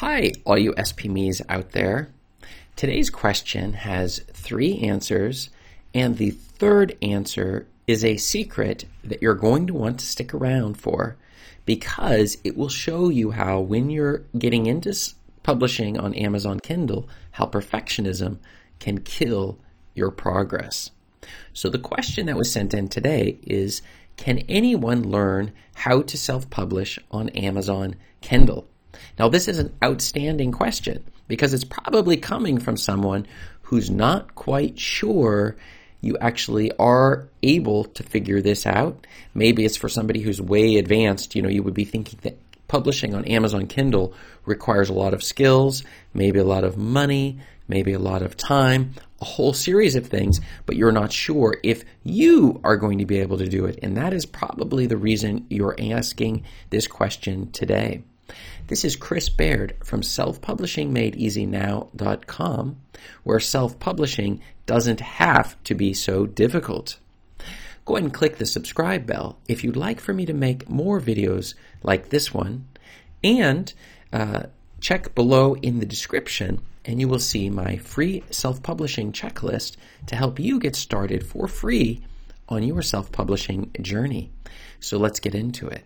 Hi, all you SPMEs out there. Today's question has three answers, and the third answer is a secret that you're going to want to stick around for because it will show you how, when you're getting into publishing on Amazon Kindle, how perfectionism can kill your progress. So, the question that was sent in today is Can anyone learn how to self publish on Amazon Kindle? Now, this is an outstanding question because it's probably coming from someone who's not quite sure you actually are able to figure this out. Maybe it's for somebody who's way advanced. You know, you would be thinking that publishing on Amazon Kindle requires a lot of skills, maybe a lot of money, maybe a lot of time, a whole series of things, but you're not sure if you are going to be able to do it. And that is probably the reason you're asking this question today. This is Chris Baird from selfpublishingmadeeasynow.com, where self-publishing doesn't have to be so difficult. Go ahead and click the subscribe bell if you'd like for me to make more videos like this one, and uh, check below in the description and you will see my free self-publishing checklist to help you get started for free on your self-publishing journey. So let's get into it.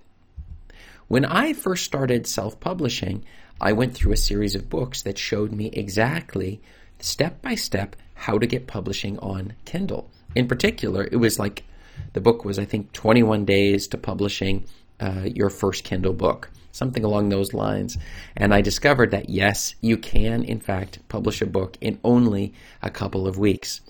When I first started self publishing, I went through a series of books that showed me exactly step by step how to get publishing on Kindle. In particular, it was like the book was, I think, 21 days to publishing uh, your first Kindle book, something along those lines. And I discovered that yes, you can, in fact, publish a book in only a couple of weeks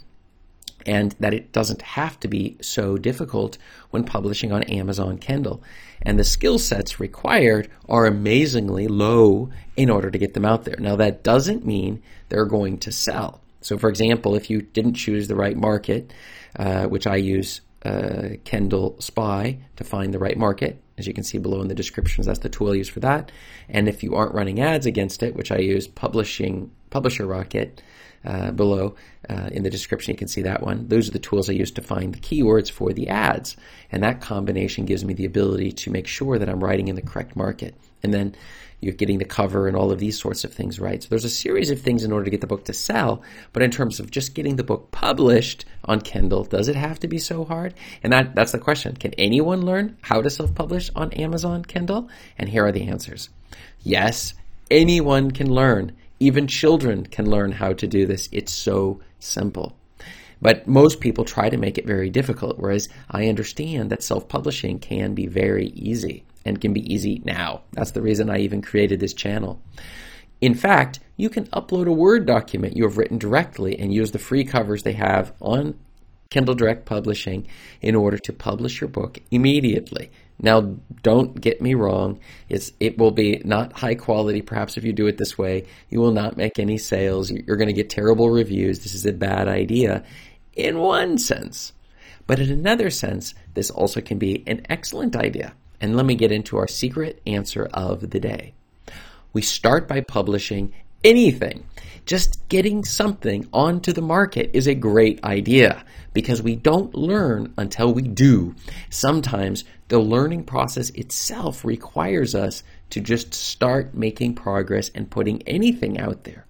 and that it doesn't have to be so difficult when publishing on Amazon Kindle. And the skill sets required are amazingly low in order to get them out there. Now, that doesn't mean they're going to sell. So, for example, if you didn't choose the right market, uh, which I use uh, Kindle Spy to find the right market, as you can see below in the descriptions, that's the tool I use for that. And if you aren't running ads against it, which I use Publishing Publisher Rocket, uh, below uh, in the description. You can see that one. Those are the tools I use to find the keywords for the ads. And that combination gives me the ability to make sure that I'm writing in the correct market. And then you're getting the cover and all of these sorts of things right. So there's a series of things in order to get the book to sell. But in terms of just getting the book published on Kindle, does it have to be so hard? And that, that's the question. Can anyone learn how to self-publish on Amazon Kindle? And here are the answers. Yes, anyone can learn. Even children can learn how to do this. It's so simple. But most people try to make it very difficult, whereas I understand that self publishing can be very easy and can be easy now. That's the reason I even created this channel. In fact, you can upload a Word document you have written directly and use the free covers they have on Kindle Direct Publishing in order to publish your book immediately. Now, don't get me wrong. It's, it will be not high quality, perhaps, if you do it this way. You will not make any sales. You're going to get terrible reviews. This is a bad idea in one sense. But in another sense, this also can be an excellent idea. And let me get into our secret answer of the day. We start by publishing anything. Just getting something onto the market is a great idea because we don't learn until we do. Sometimes the learning process itself requires us to just start making progress and putting anything out there.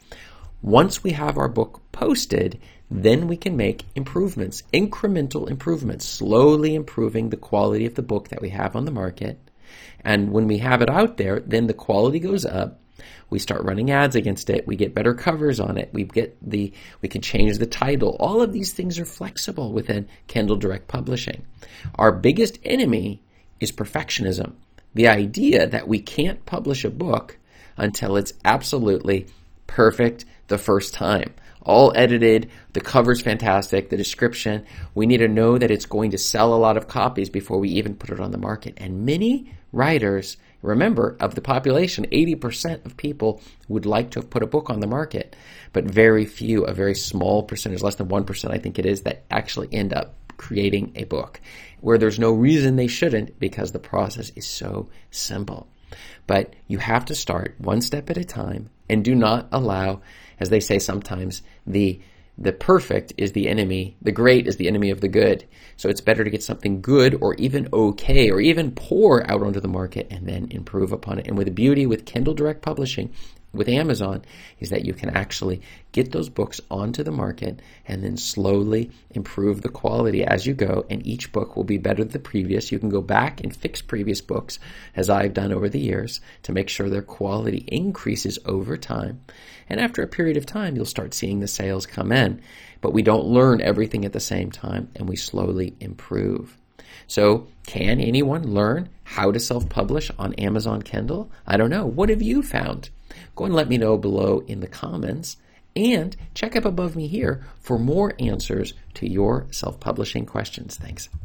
Once we have our book posted, then we can make improvements, incremental improvements, slowly improving the quality of the book that we have on the market. And when we have it out there, then the quality goes up we start running ads against it. We get better covers on it. We get the, we can change the title. All of these things are flexible within Kindle Direct Publishing. Our biggest enemy is perfectionism. The idea that we can't publish a book until it's absolutely perfect the first time. All edited, the cover's fantastic, the description. We need to know that it's going to sell a lot of copies before we even put it on the market. And many writers Remember, of the population, 80% of people would like to have put a book on the market, but very few, a very small percentage, less than 1%, I think it is, that actually end up creating a book where there's no reason they shouldn't because the process is so simple. But you have to start one step at a time and do not allow, as they say sometimes, the the perfect is the enemy, the great is the enemy of the good. So it's better to get something good or even okay or even poor out onto the market and then improve upon it. And with beauty with Kindle Direct Publishing, with Amazon is that you can actually get those books onto the market and then slowly improve the quality as you go, and each book will be better than the previous. You can go back and fix previous books, as I've done over the years, to make sure their quality increases over time. And after a period of time, you'll start seeing the sales come in. But we don't learn everything at the same time, and we slowly improve. So, can anyone learn how to self publish on Amazon Kindle? I don't know. What have you found? Go and let me know below in the comments. And check up above me here for more answers to your self publishing questions. Thanks.